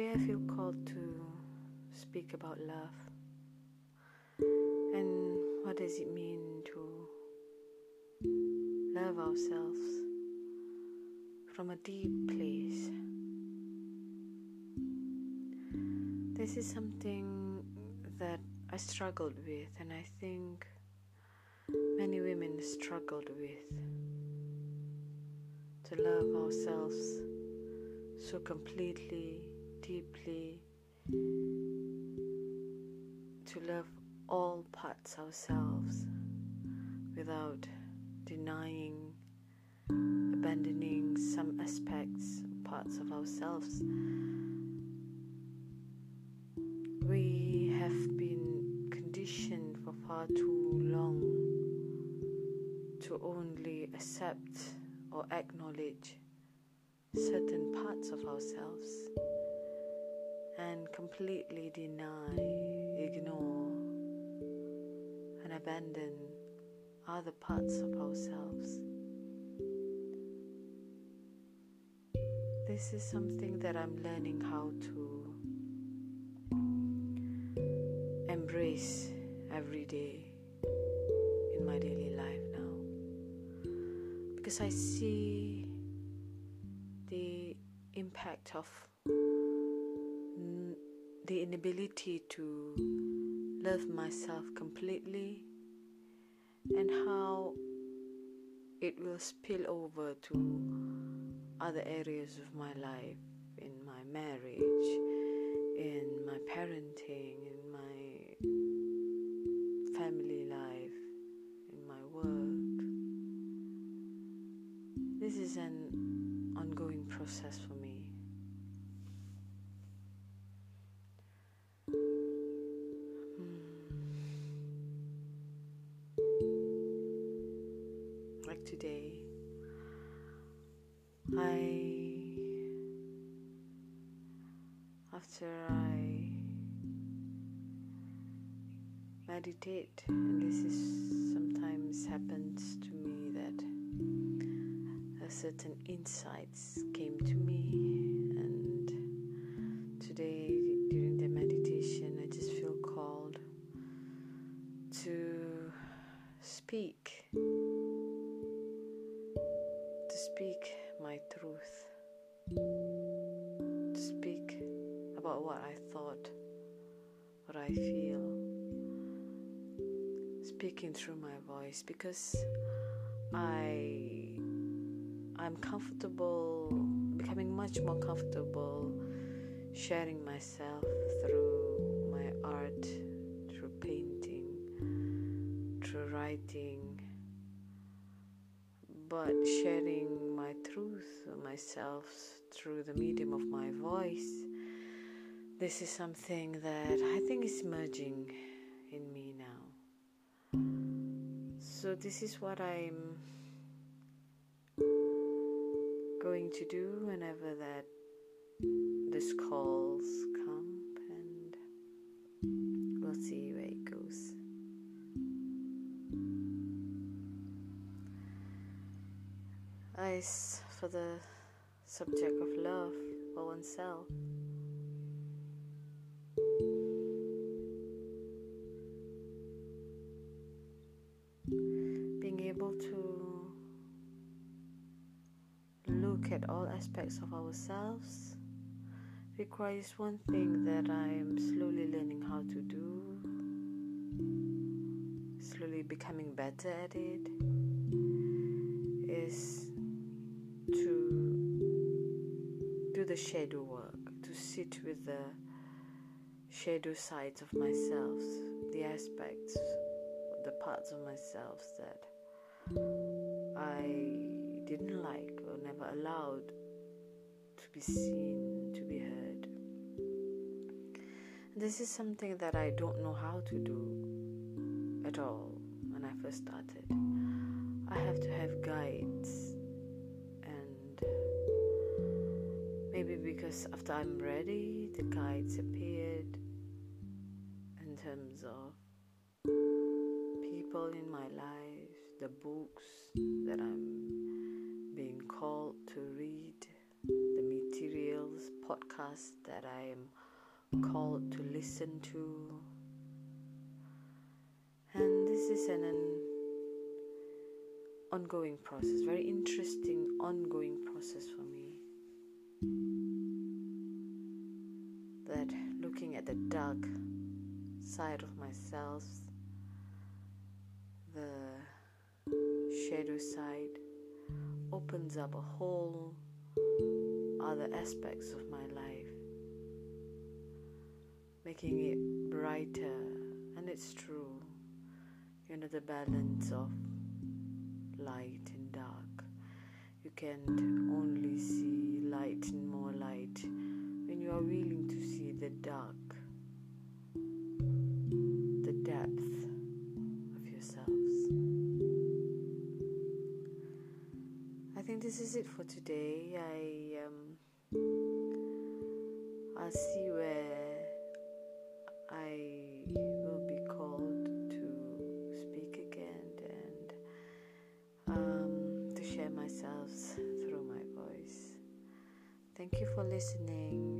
Today I feel called to speak about love and what does it mean to love ourselves from a deep place. This is something that I struggled with, and I think many women struggled with to love ourselves so completely, deeply, to love all parts ourselves without denying, abandoning some aspects, parts of ourselves. We have been conditioned for far too long to only accept or acknowledge certain parts of ourselves and completely deny, ignore, and abandon other parts of ourselves. This is something that I'm learning how to embrace every day in my daily life now because I see the impact of inability to love myself completely and how it will spill over to other areas of my life in my marriage, in my parenting, in my family life, in my work. This is an ongoing process for me. Like today, I, after I meditate, and this is sometimes happens to me that a certain insights came to me, and today during the meditation, I just feel called to speak, about what I thought, what I feel, speaking through my voice because I I'm comfortable becoming much more comfortable sharing myself through my art, through painting, through writing, but sharing my truth myself through the medium of my voice. This is something that I think is merging in me now. So, this is what I'm going to do whenever that this calls come, and we'll see where it goes. As for the subject of love for oneself, able to look at all aspects of ourselves requires one thing that I am slowly learning how to do, slowly becoming better at it, is to do the shadow work, to sit with the shadow sides of myself, the aspects, the parts of myself that I didn't like or never allowed to be seen, to be heard. This is something that I don't know how to do at all when I first started. I have to have guides, and maybe because after I'm ready, the guides appeared in terms of people in my life, the books that I'm being called to read, the materials, podcasts that I am called to listen to. And this is an, an ongoing process, very interesting ongoing process for me. That looking at the dark side of myself, the shadow side, opens up a whole other aspects of my life, making it brighter. And it's true, you know, the balance of light and dark. You can't only see I think this is it for today. I um, I'll see where I will be called to speak again and um, to share myself through my voice. Thank you for listening.